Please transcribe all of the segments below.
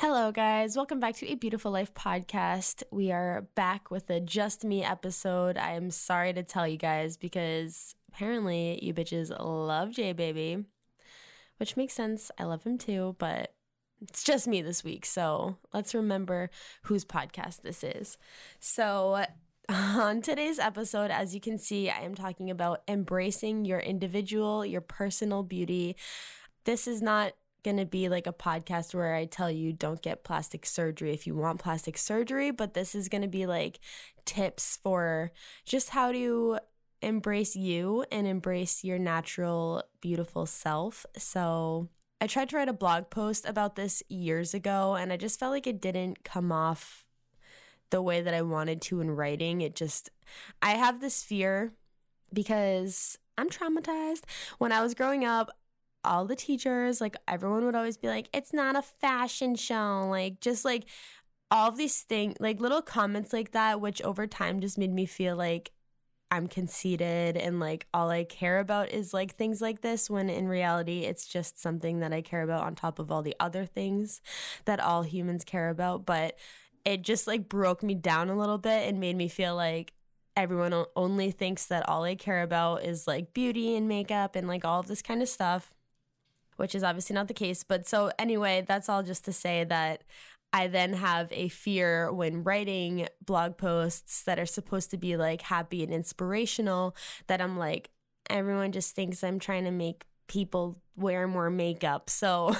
Hello, guys. Welcome back to a Beautiful Life podcast. We are back with a Just Me episode. I am sorry to tell you guys because apparently you bitches love J Baby, which makes sense. I love him too, but it's just me this week. So let's remember whose podcast this is. So, on today's episode, as you can see, I am talking about embracing your individual, your personal beauty. This is not going to be like a podcast where I tell you don't get plastic surgery if you want plastic surgery, but this is going to be like tips for just how to embrace you and embrace your natural, beautiful self. So, I tried to write a blog post about this years ago, and I just felt like it didn't come off the way that I wanted to in writing. It just, I have this fear because I'm traumatized. When I was growing up, all the teachers, like everyone would always be like, it's not a fashion show. Like, just like all these things, like little comments like that, which over time just made me feel like I'm conceited and like all I care about is like things like this when in reality it's just something that I care about on top of all the other things that all humans care about. But it just like broke me down a little bit and made me feel like everyone only thinks that all I care about is like beauty and makeup and like all of this kind of stuff which is obviously not the case. But so, anyway, that's all just to say that I then have a fear when writing blog posts that are supposed to be like happy and inspirational that I'm like, everyone just thinks I'm trying to make people wear more makeup. So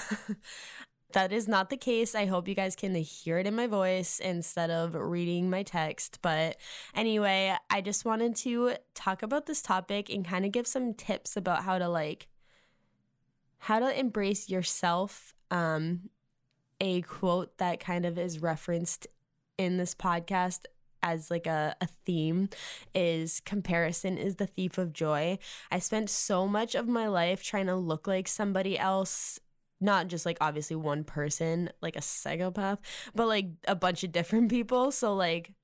that is not the case. I hope you guys can hear it in my voice instead of reading my text. But anyway, I just wanted to talk about this topic and kind of give some tips about how to like how to embrace yourself. Um, a quote that kind of is referenced in this podcast as like a, a theme is comparison is the thief of joy. I spent so much of my life trying to look like somebody else not just like obviously one person like a psychopath but like a bunch of different people so like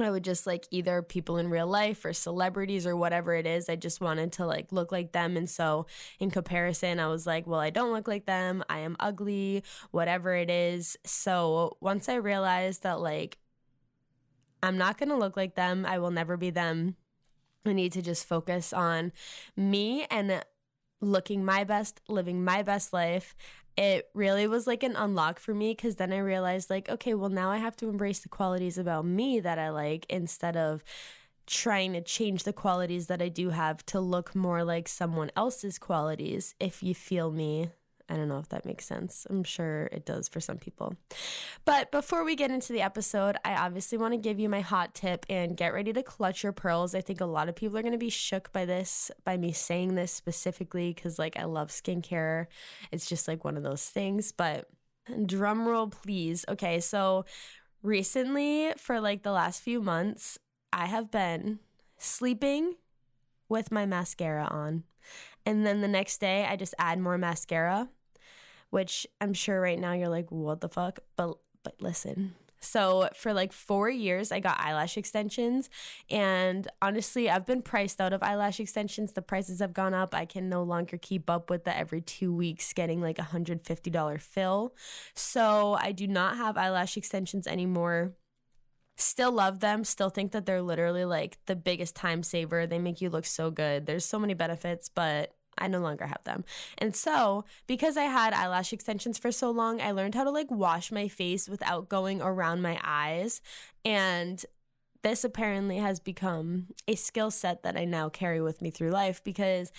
I would just like either people in real life or celebrities or whatever it is. I just wanted to like look like them. And so in comparison, I was like, well, I don't look like them. I am ugly, whatever it is. So once I realized that like I'm not going to look like them, I will never be them. I need to just focus on me and looking my best, living my best life, it really was like an unlock for me because then I realized, like, okay, well, now I have to embrace the qualities about me that I like instead of trying to change the qualities that I do have to look more like someone else's qualities. If you feel me, I don't know if that makes sense. I'm sure it does for some people. But before we get into the episode, I obviously want to give you my hot tip and get ready to clutch your pearls. I think a lot of people are going to be shook by this, by me saying this specifically, because like I love skincare. It's just like one of those things. But drum roll, please. Okay, so recently, for like the last few months, I have been sleeping with my mascara on. And then the next day, I just add more mascara, which I'm sure right now you're like, what the fuck? But but listen. So for like four years, I got eyelash extensions, and honestly, I've been priced out of eyelash extensions. The prices have gone up. I can no longer keep up with the every two weeks getting like a hundred fifty dollar fill. So I do not have eyelash extensions anymore still love them still think that they're literally like the biggest time saver they make you look so good there's so many benefits but I no longer have them. And so, because I had eyelash extensions for so long, I learned how to like wash my face without going around my eyes. And this apparently has become a skill set that I now carry with me through life because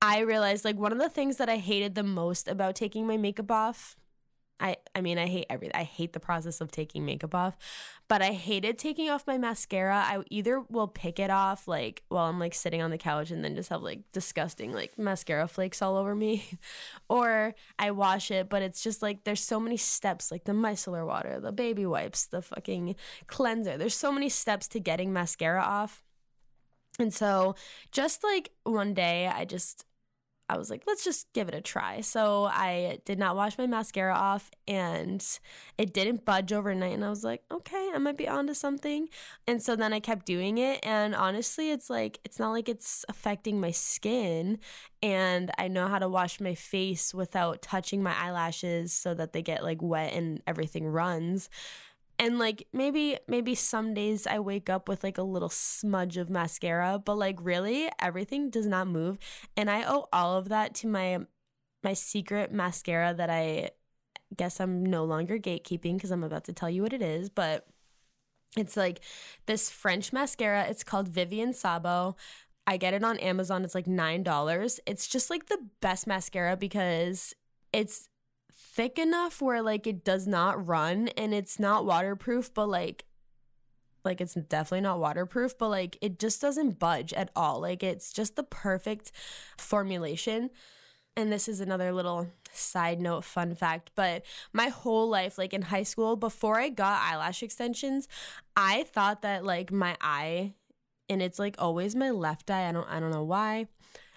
I realized like one of the things that I hated the most about taking my makeup off I I mean I hate everything. I hate the process of taking makeup off, but I hated taking off my mascara. I either will pick it off like while I'm like sitting on the couch and then just have like disgusting like mascara flakes all over me, or I wash it. But it's just like there's so many steps like the micellar water, the baby wipes, the fucking cleanser. There's so many steps to getting mascara off And so just like one day, I just I was like, let's just give it a try. So I did not wash my mascara off and it didn't budge overnight. And I was like, okay, I might be onto something. And so then I kept doing it. And honestly, it's like, it's not like it's affecting my skin. And I know how to wash my face without touching my eyelashes so that they get like wet and everything runs and like maybe maybe some days i wake up with like a little smudge of mascara but like really everything does not move. And i owe all of that to my my secret mascara that i guess i'm no longer gatekeeping because i'm about to tell you what it is but it's like this french mascara. It's called vivienne sabo. I get it on amazon. It's like nine dollars. It's just like the best mascara because it's thick enough where like it does not run and it's not waterproof, but like like it's definitely not waterproof, but like it just doesn't budge at all. Like it's just the perfect formulation. And this is another little side note fun fact, but my whole life like in high school before I got eyelash extensions, I thought that like my eye and it's like always my left eye, I don't I don't know why.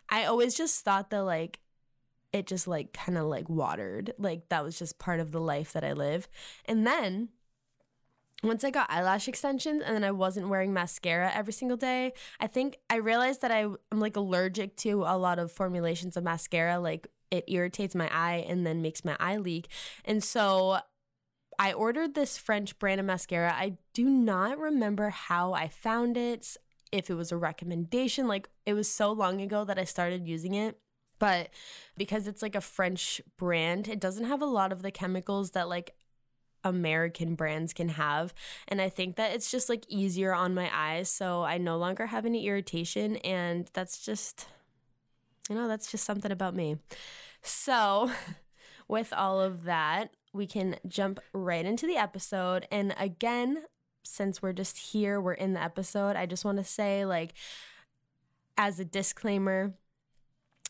I always just thought that like it just like kind of like watered. Like that was just part of the life that I live. And then once I got eyelash extensions and then I wasn't wearing mascara every single day, I think I realized that I, am like allergic to a lot of formulations of mascara. Like it irritates my eye and then makes my eye leak. And so I ordered this French brand of mascara. I do not remember how I found it, if it was a recommendation. Like it was so long ago that I started using it. But because it's like a French brand, it doesn't have a lot of the chemicals that like American brands can have. And I think that it's just like easier on my eyes. So I no longer have any irritation. And that's just, you know, that's just something about me. So with all of that, we can jump right into the episode. And again, since we're just here, we're in the episode, I just want to say, like, as a disclaimer,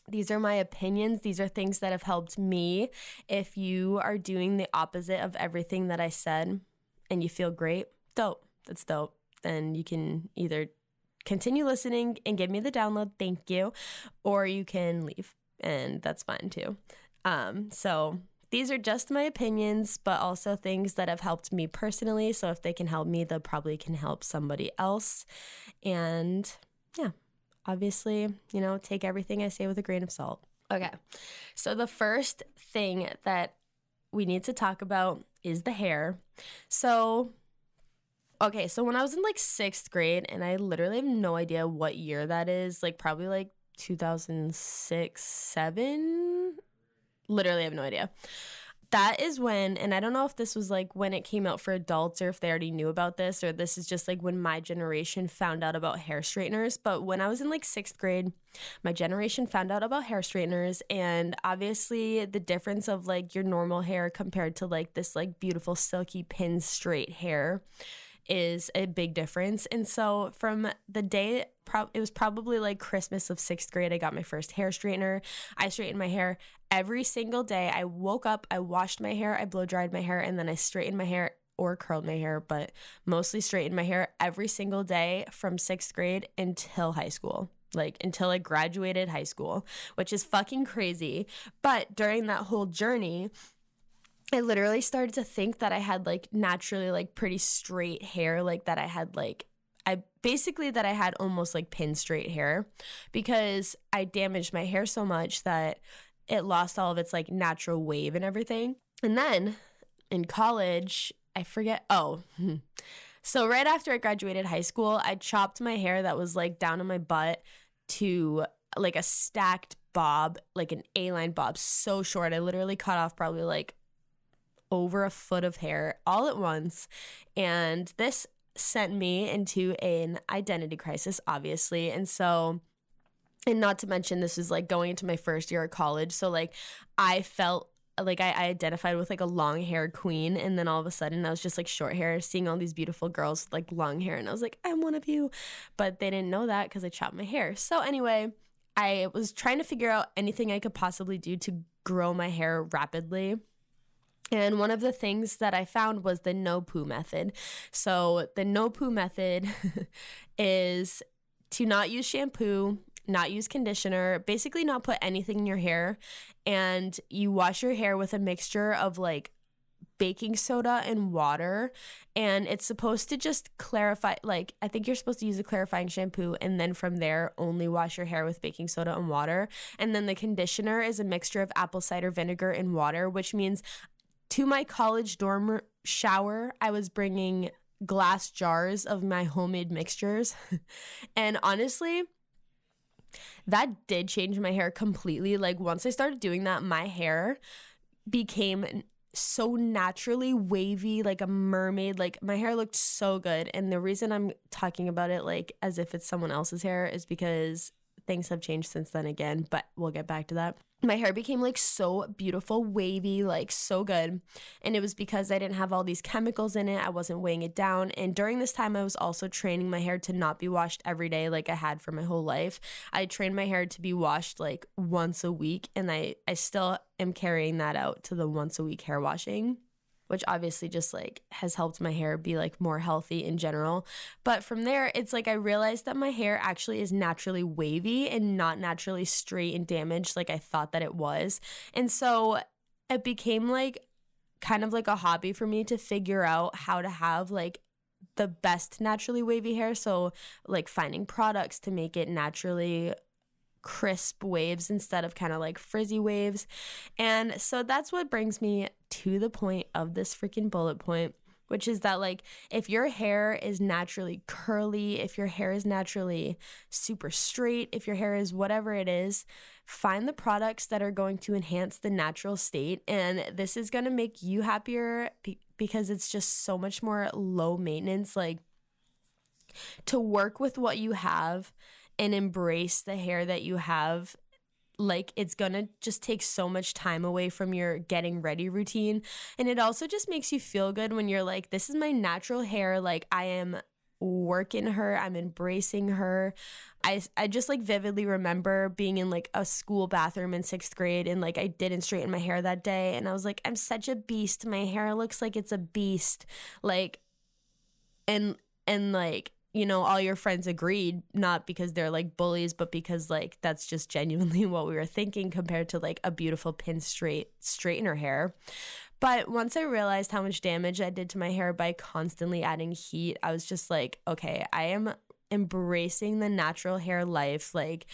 these are my opinions. These are things that have helped me. If you are doing the opposite of everything that I said and you feel great, dope. That's dope. Then you can either continue listening and give me the download, thank you, or you can leave, and that's fine too. Um, so these are just my opinions, but also things that have helped me personally. So if they can help me, they probably can help somebody else. And yeah, obviously, you know, take everything I say with a grain of salt. Okay. So the first thing that we need to talk about is the hair. So okay, so when I was in like 6th grade and I literally have no idea what year that is, like probably like 2006, 7, literally have no idea that is when, and I don't know if this was like when it came out for adults or if they already knew about this, or this is just like when my generation found out about hair straighteners. But when I was in like sixth grade, my generation found out about hair straighteners. And obviously, the difference of like your normal hair compared to like this like beautiful silky pin straight hair is a big difference. And so from the day it was probably like Christmas of 6th grade I got my first hair straightener. I straightened my hair every single day. I woke up, I washed my hair, I blow dried my hair and then I straightened my hair or curled my hair, but mostly straightened my hair every single day from 6th grade until high school like until I graduated high school, which is fucking crazy. But during that whole journey, I literally started to think that I had like naturally like pretty straight hair, like that I had like I basically that I had almost like pin straight hair because I damaged my hair so much that it lost all of its like natural wave and everything. And then in college, I forget oh so right after I graduated high school, I chopped my hair that was like down in my butt to like a stacked bob, like an A-line bob, so short. I literally cut off probably like over a foot of hair all at once. And this sent me into an identity crisis, obviously. And so, and not to mention, this was like going into my first year of college. So, like, I felt like I, I, identified with like a long haired queen and then all of a sudden I was just like short hair seeing all these beautiful girls with like long hair and I was like I'm one of you but they didn't know that because I chopped my hair so anyway I was trying to figure out anything I could possibly do to grow my hair rapidly and one of the things that I found was the no poo method. So, the no poo method is to not use shampoo, not use conditioner, basically not put anything in your hair. And you wash your hair with a mixture of like baking soda and water and it's supposed to just clarify like i think you're supposed to use a clarifying shampoo and then from there only wash your hair with baking soda and water and then the conditioner is a mixture of apple cider vinegar and water which means to my college dorm shower i was bringing glass jars of my homemade mixtures and honestly that did change my hair completely like once i started doing that my hair became so naturally wavy, like a mermaid. Like my hair looked so good. And the reason I'm talking about it like as if it's someone else's hair is because things have changed since then again, but we'll get back to that my hair became like so beautiful, wavy, like so good. And it was because I didn't have all these chemicals in it. I wasn't weighing it down. And during this time, I was also training my hair to not be washed every day like I had for my whole life. I trained my hair to be washed like once a week. And I, I still am carrying that out to the once a week hair washing which obviously just like has helped my hair be like more healthy in general. But from there, it's like I realized that my hair actually is naturally wavy and not naturally straight and damaged like I thought that it was. And so it became like kind of like a hobby for me to figure out how to have like the best naturally wavy hair. So, like finding products to make it naturally crisp waves instead of kind of like frizzy waves. And so that's what brings me to the point of this freaking bullet point which is that like if your hair is naturally curly, if your hair is naturally super straight, if your hair is whatever it is, find the products that are going to enhance the natural state and this is going to make you happier because it's just so much more low maintenance like to work with what you have and embrace the hair that you have like it's gonna just take so much time away from your getting ready routine. And it also just makes you feel good when you're like this is my natural hair. Like i am working her. I'm embracing her. I i just like vividly remember being in like a school bathroom in 6th grade and like i didn't straighten my hair that day and i was like i'm such a beast. My hair looks like it's a beast. Like and and like you know, all your friends agreed, not because they're like bullies, but because like that's just genuinely what we were thinking compared to like a beautiful pin straight straightener hair. But once I realized how much damage I did to my hair by constantly adding heat, I was just like, okay, I am embracing the natural hair life. Like,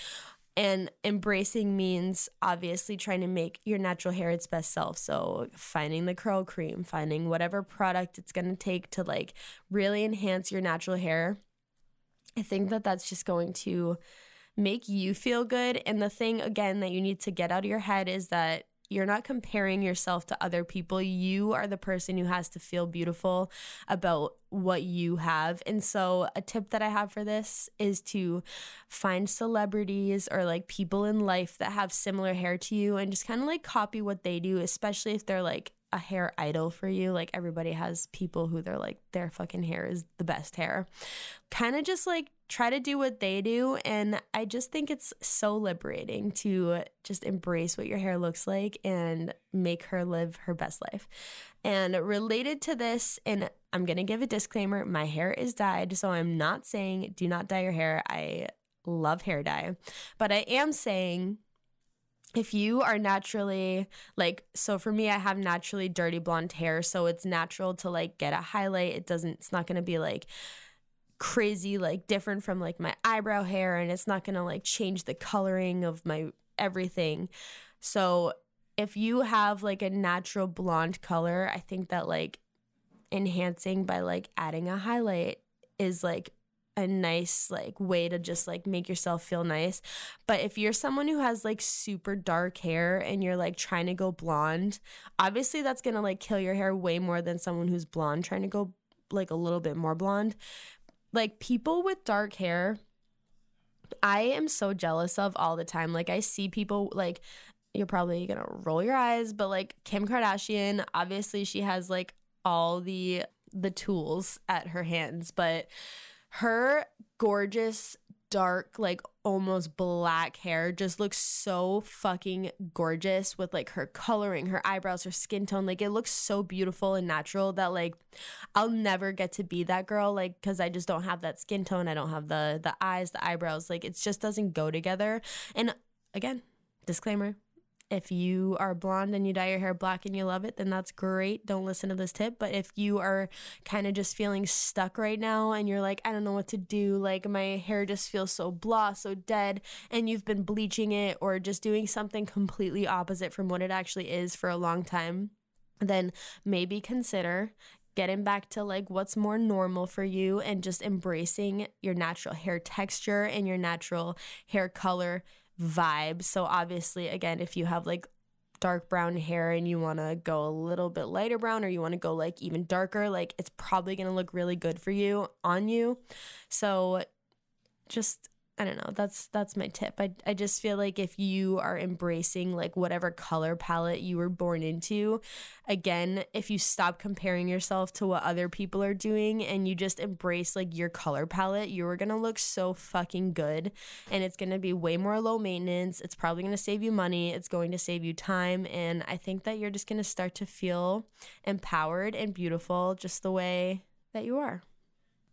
and embracing means obviously trying to make your natural hair its best self. So, finding the curl cream, finding whatever product it's going to take to like really enhance your natural hair I think that that's just going to make you feel good. And the thing, again, that you need to get out of your head is that you're not comparing yourself to other people. You are the person who has to feel beautiful about what you have. And so, a tip that I have for this is to find celebrities or like people in life that have similar hair to you and just kind of like copy what they do, especially if they're like a hair idol for you. Like everybody has people who they're like, their fucking hair is the best hair. Kind of just like try to do what they do. And I just think it's so liberating to just embrace what your hair looks like and make her live her best life. And related to this, and I'm going to give a disclaimer my hair is dyed. So I'm not saying do not dye your hair. I love hair dye. But I am saying if you are naturally like so for me I have naturally dirty blonde hair so it's natural to like get a highlight. It doesn't it's not going to be like crazy like different from like my eyebrow hair and it's not going to like change the coloring of my everything. So if you have like a natural blonde color I think that like enhancing by like adding a highlight is like a nice like way to just like make yourself feel nice. But if you're someone who has like super dark hair and you're like trying to go blonde, obviously that's going to like kill your hair way more than someone who's blonde trying to go like a little bit more blonde. Like people with dark hair I am so jealous of all the time. Like I see people like you're probably going to roll your eyes, but like Kim Kardashian, obviously she has like all the the tools at her hands, but her gorgeous dark, like almost black hair just looks so fucking gorgeous with like her coloring, her eyebrows, her skin tone. Like it looks so beautiful and natural that like I'll never get to be that girl like cuz I just don't have that skin tone. I don't have the the eyes, the eyebrows. Like it just doesn't go together. And again, disclaimer, if you are blonde and you dye your hair black and you love it, then that's great. Don't listen to this tip. But if you are kind of just feeling stuck right now and you're like, I don't know what to do, like my hair just feels so blah, so dead, and you've been bleaching it or just doing something completely opposite from what it actually is for a long time, then maybe consider getting back to like what's more normal for you and just embracing your natural hair texture and your natural hair color vibe. So obviously, again, if you have like dark brown hair and you want to go a little bit lighter brown or you want to go like even darker, like it's probably going to look really good for you on you. So just I don't know. That's that's my tip. I I just feel like if you are embracing like whatever color palette you were born into, again, if you stop comparing yourself to what other people are doing and you just embrace like your color palette, you are going to look so fucking good and it's going to be way more low maintenance. It's probably going to save you money, it's going to save you time, and I think that you're just going to start to feel empowered and beautiful just the way that you are.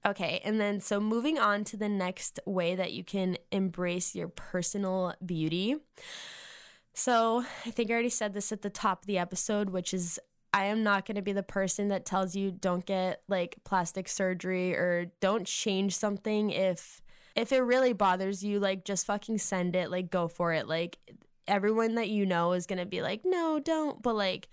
Okay, and then so moving on to the next way that you can embrace your personal beauty. So I think I already said this at the top of the episode, which is I am not going to be the person that tells you don't get like plastic surgery or don't change something if if it really bothers you like just fucking send it like go for it like everyone that you know is going to be like no don't but like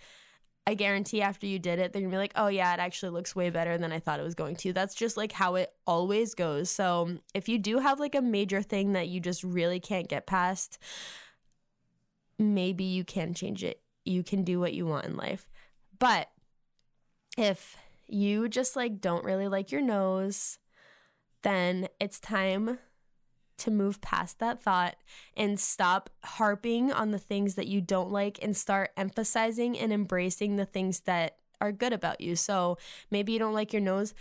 I guarantee after you did it, they're gonna be like, oh yeah, it actually looks way better than I thought it was going to. That's just like how it always goes. So if you do have like a major thing that you just really can't get past, maybe you can change it. You can do what you want in life. But if you just like don't really like your nose, then it's time to move past that thought and stop harping on the things that you don't like and start emphasizing and embracing the things that are good about you. So maybe you don't like your nose,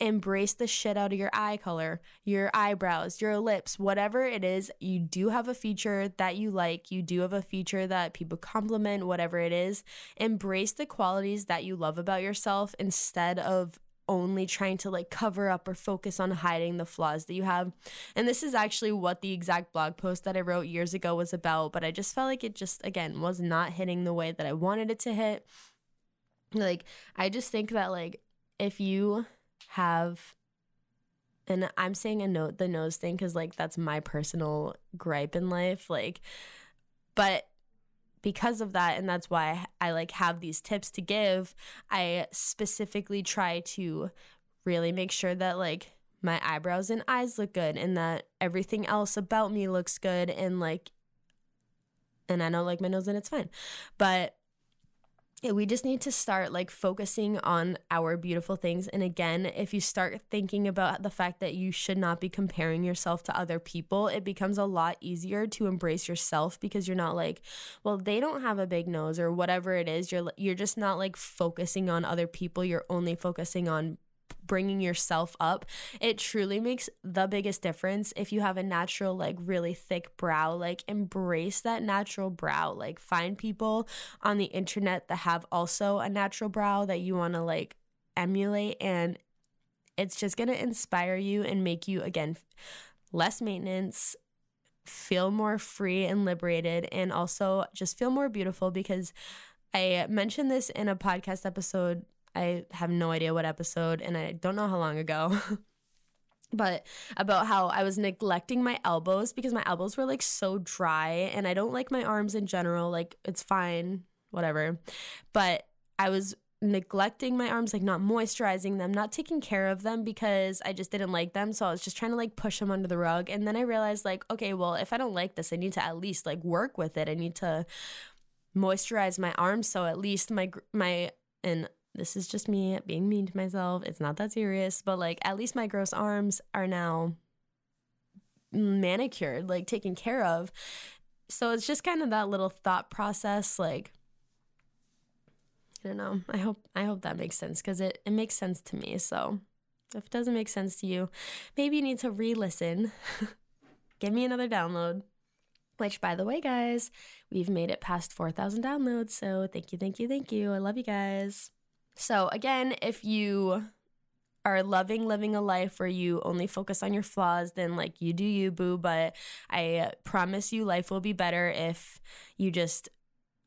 embrace the shit out of your eye color, your eyebrows, your lips, whatever it is. You do have a feature that you like, you do have a feature that people compliment, whatever it is. Embrace the qualities that you love about yourself instead of only trying to like cover up or focus on hiding the flaws that you have. And this is actually what the exact blog post that I wrote years ago was about, but I just felt like it just again was not hitting the way that I wanted it to hit. Like I just think that like if you have and I'm saying a note the nose thing cuz like that's my personal gripe in life like but because of that and that's why I, like have these tips to give i specifically try to really make sure that like my eyebrows and eyes look good and that everything else about me looks good and like and i don't like my nose and it's fine. But we just need to start like focusing on our beautiful things. And again if you start thinking about the fact that you should not be comparing yourself to other people it becomes a lot easier to embrace yourself because you're not like well they don't have a big nose or whatever it is. You're you're just not like focusing on other people. You're only focusing on bringing yourself up, it truly makes the biggest difference. If you have a natural, like really thick brow, like embrace that natural brow. Like find people on the internet that have also a natural brow that you want to like emulate. And it's just going to inspire you and make you, again, less maintenance, feel more free and liberated, and also just feel more beautiful because. I mentioned this in a podcast episode I have no idea what episode and I don't know how long ago. but about how I was neglecting my elbows because my elbows were like so dry and I don't like my arms in general. Like it's fine, whatever. But I was neglecting my arms, like not moisturizing them, not taking care of them because I just didn't like them. So I was just trying to like push them under the rug. And then I realized, like, okay, well, if I don't like this, I need to at least like work with it. I need to moisturize my arms so at least my my and this is just me being mean to myself. It's not that serious, but like at least my gross arms are now manicured, like taken care of. So it's just kind of that little thought process like I don't know. I hope I hope that makes sense cuz it it makes sense to me. So if it doesn't make sense to you, maybe you need to re-listen. give me another download. Which, by the way, guys, we've made it past 4,000 downloads. So thank you, thank you, thank you. I love you guys. So, again, if you are loving living a life where you only focus on your flaws, then like you do you, boo. But I promise you, life will be better if you just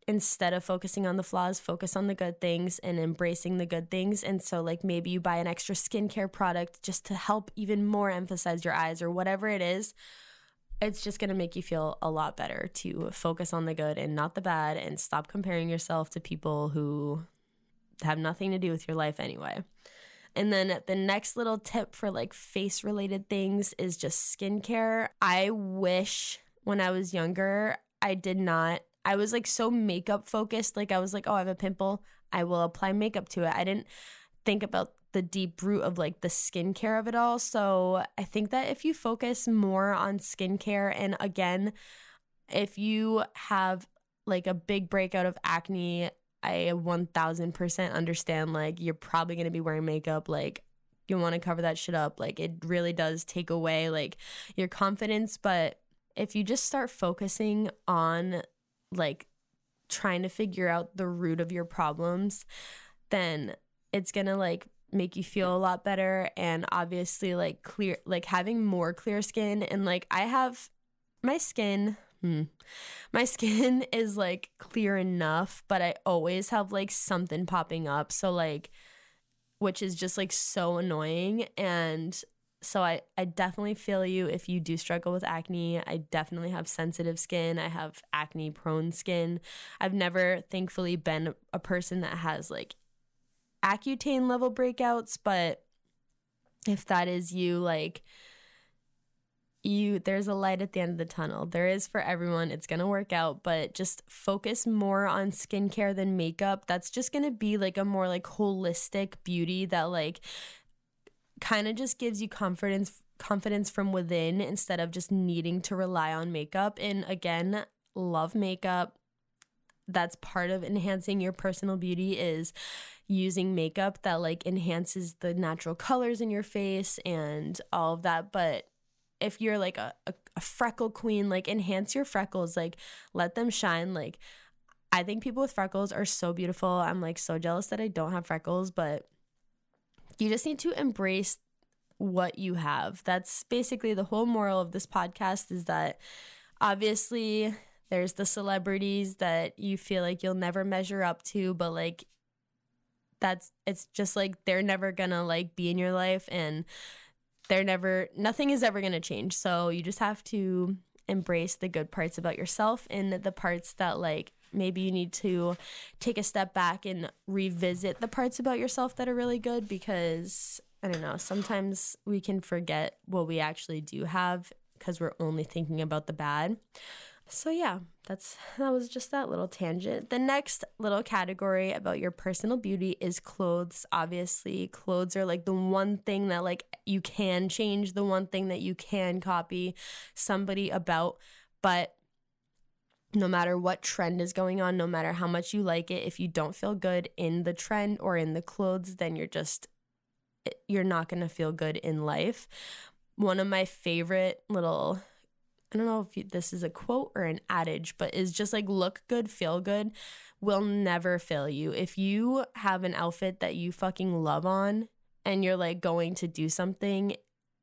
instead of focusing on the flaws, focus on the good things and embracing the good things. And so, like, maybe you buy an extra skincare product just to help even more emphasize your eyes or whatever it is. It's just going to make you feel a lot better to focus on the good and not the bad and stop comparing yourself to people who have nothing to do with your life anyway. And then the next little tip for like face related things is just skincare. I wish when I was younger, I did not I was like so makeup focused. Like I was like, oh, I have a pimple. I will apply makeup to it. I didn't think about the deep root of like the skincare of it all. So I think that if you focus more on skincare, and again, if you have like a big breakout of acne, I 1000% understand like you're probably going to be wearing makeup. Like you want to cover that shit up. Like it really does take away like your confidence. But if you just start focusing on like trying to figure out the root of your problems, then it's going to like make you feel a lot better and obviously like clear like having more clear skin and like I have my skin hmm, my skin is like clear enough but I always have like something popping up so like which is just like so annoying and so I, I definitely feel you if you do struggle with acne. I definitely have sensitive skin. I have acne prone skin. I've never thankfully been a person that has like Accutane level breakouts, but if that is you, like you there's a light at the end of the tunnel. There is for everyone. It's going to work out, but just focus more on skincare than makeup. That's just going to be like a more like holistic beauty that like kind of just gives you confidence confidence from within instead of just needing to rely on makeup. And again, love makeup. That's part of enhancing your personal beauty is using makeup that like enhances the natural colors in your face and all of that. But if you're like a, a, a freckle queen, like enhance your freckles, like let them shine. Like I think people with freckles are so beautiful. I'm like so jealous that I don't have freckles, but you just need to embrace what you have. That's basically the whole moral of this podcast is that obviously there's the celebrities that you feel like you'll never measure up to, but like that's it's just like they're never gonna like be in your life and they're never nothing is ever gonna change. So you just have to embrace the good parts about yourself and the parts that like maybe you need to take a step back and revisit the parts about yourself that are really good because I don't know, sometimes we can forget what we actually do have because we're only thinking about the bad. So yeah, that's that was just that little tangent. The next little category about your personal beauty is clothes. Obviously, clothes are like the one thing that like you can change, the one thing that you can copy somebody about, but no matter what trend is going on, no matter how much you like it, if you don't feel good in the trend or in the clothes, then you're just, eh, you're not going to feel good in life. One of my favorite little, I don't know if this is a quote or an adage, but is just like look good, feel good will never fail you. If you have an outfit that you fucking love on and you're like going to do something,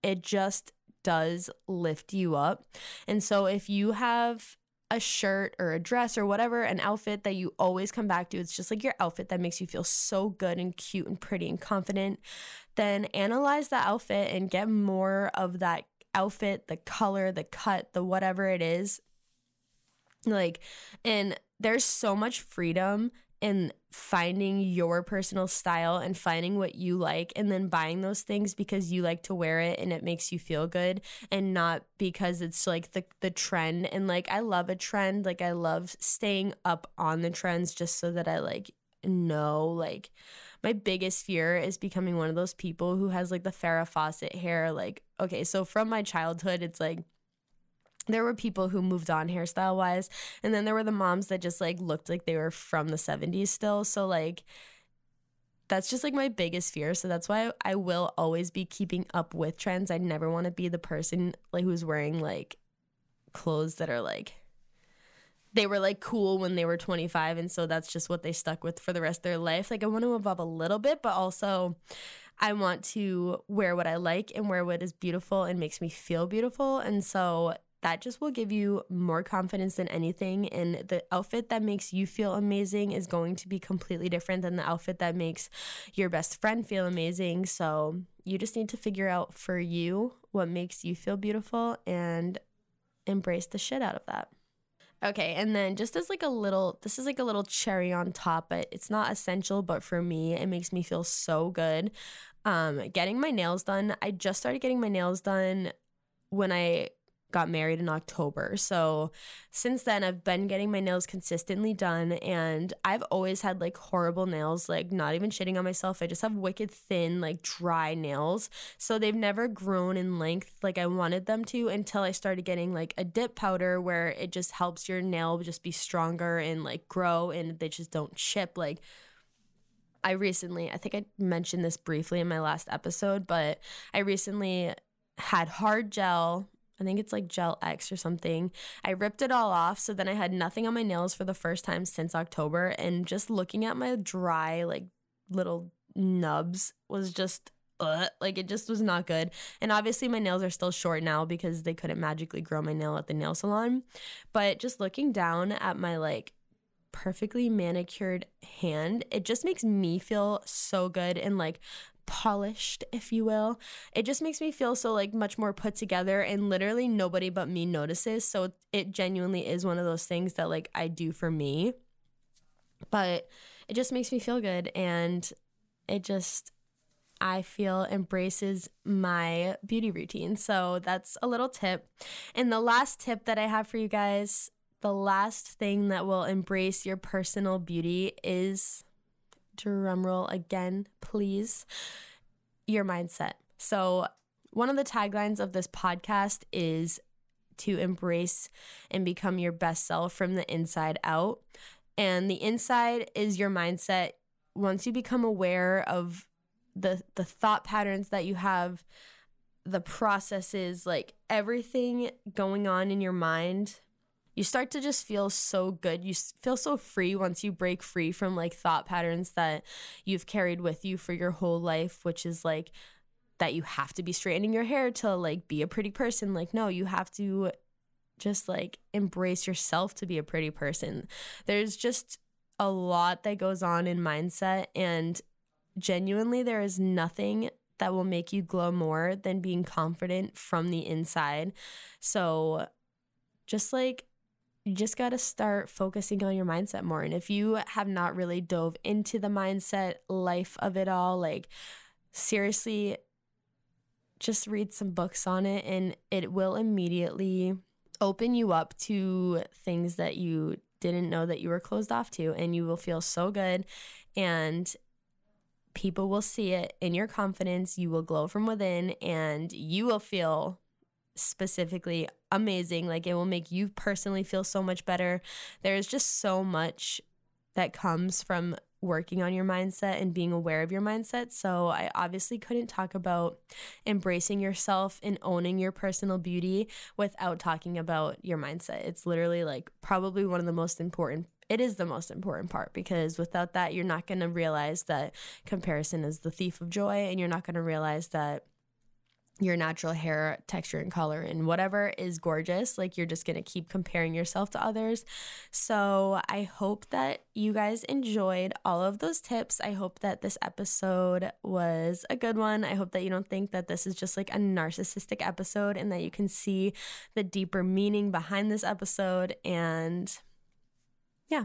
it just does lift you up. And so if you have a shirt or a dress or whatever, an outfit that you always come back to, it's just like your outfit that makes you feel so good and cute and pretty and confident, then analyze the outfit and get more of that outfit, the color, the cut, the whatever it is. Like, and there's so much freedom in finding your personal style and finding what you like and then buying those things because you like to wear it and it makes you feel good and not because it's like the the trend and like I love a trend like I love staying up on the trends just so that I like know like my biggest fear is becoming one of those people who has like the Farrah Fawcett hair like okay so from my childhood it's like there were people who moved on hairstyle wise and then there were the moms that just like looked like they were from the 70s still so like that's just like my biggest fear so that's why i will always be keeping up with trends. I never want to be the person like who's wearing like clothes that are like they were like cool when they were 25 and so that's just what they stuck with for the rest of their life. Like I want to evolve a little bit, but also I want to wear what I like and wear what is beautiful and makes me feel beautiful. And so that just will give you more confidence than anything. And the outfit that makes you feel amazing is going to be completely different than the outfit that makes your best friend feel amazing. So you just need to figure out for you what makes you feel beautiful and embrace the shit out of that. Okay, and then just as like a little, this is like a little cherry on top, but it's not essential, but for me, it makes me feel so good. Um, getting my nails done. I just started getting my nails done when I got married in October. So since then, I've been getting my nails consistently done, and I've always had like horrible nails, like not even shitting on myself. I just have wicked thin, like dry nails. So they've never grown in length like I wanted them to until I started getting like a dip powder where it just helps your nail just be stronger and like grow and they just don't chip. Like, I recently, I think I mentioned this briefly in my last episode, but I recently had hard gel I think it's like Gel X or something. I ripped it all off. So then I had nothing on my nails for the first time since October. And just looking at my dry, like little nubs was just uh, like it just was not good. And obviously my nails are still short now because they couldn't magically grow my nail at the nail salon. But just looking down at my like perfectly manicured hand, it just makes me feel so good and like polished, if you will. It just makes me feel so like much more put together and literally nobody but me notices. So it genuinely is one of those things that like I do for me. But it just makes me feel good and it just I feel embraces my beauty routine. So that's a little tip. And the last tip that I have for you guys, the last thing that will embrace your personal beauty is drum roll again, please, your mindset. So, one of the taglines of this podcast is to embrace and become your best self from the inside out. And the inside is your mindset. Once you become aware of the the thought patterns that you have, the processes, like everything going on in your mind you start to just feel so good. You feel so free once you break free from like thought patterns that you've carried with you for your whole life, which is like that you have to be straightening your hair to like be a pretty person. Like, no, you have to just like embrace yourself to be a pretty person. There's just a lot that goes on in mindset, and genuinely, there is nothing that will make you glow more than being confident from the inside. So, just like you just got to start focusing on your mindset more. And if you have not really dove into the mindset life of it all, like seriously, just read some books on it and it will immediately open you up to things that you didn't know that you were closed off to. And you will feel so good. And people will see it in your confidence. You will glow from within and you will feel specifically amazing. Like it will make you personally feel so much better. There's just so much that comes from working on your mindset and being aware of your mindset. So, I obviously couldn't talk about embracing yourself and owning your personal beauty without talking about your mindset. It's literally like probably one of the most important it is the most important part because without that you're not going to realize that comparison is the thief of joy and you're not going to realize that your natural hair texture and color and whatever is gorgeous. Like you're just going to keep comparing yourself to others. So I hope that you guys enjoyed all of those tips. I hope that this episode was a good one. I hope that you don't think that this is just like a narcissistic episode and that you can see the deeper meaning behind this episode. And yeah,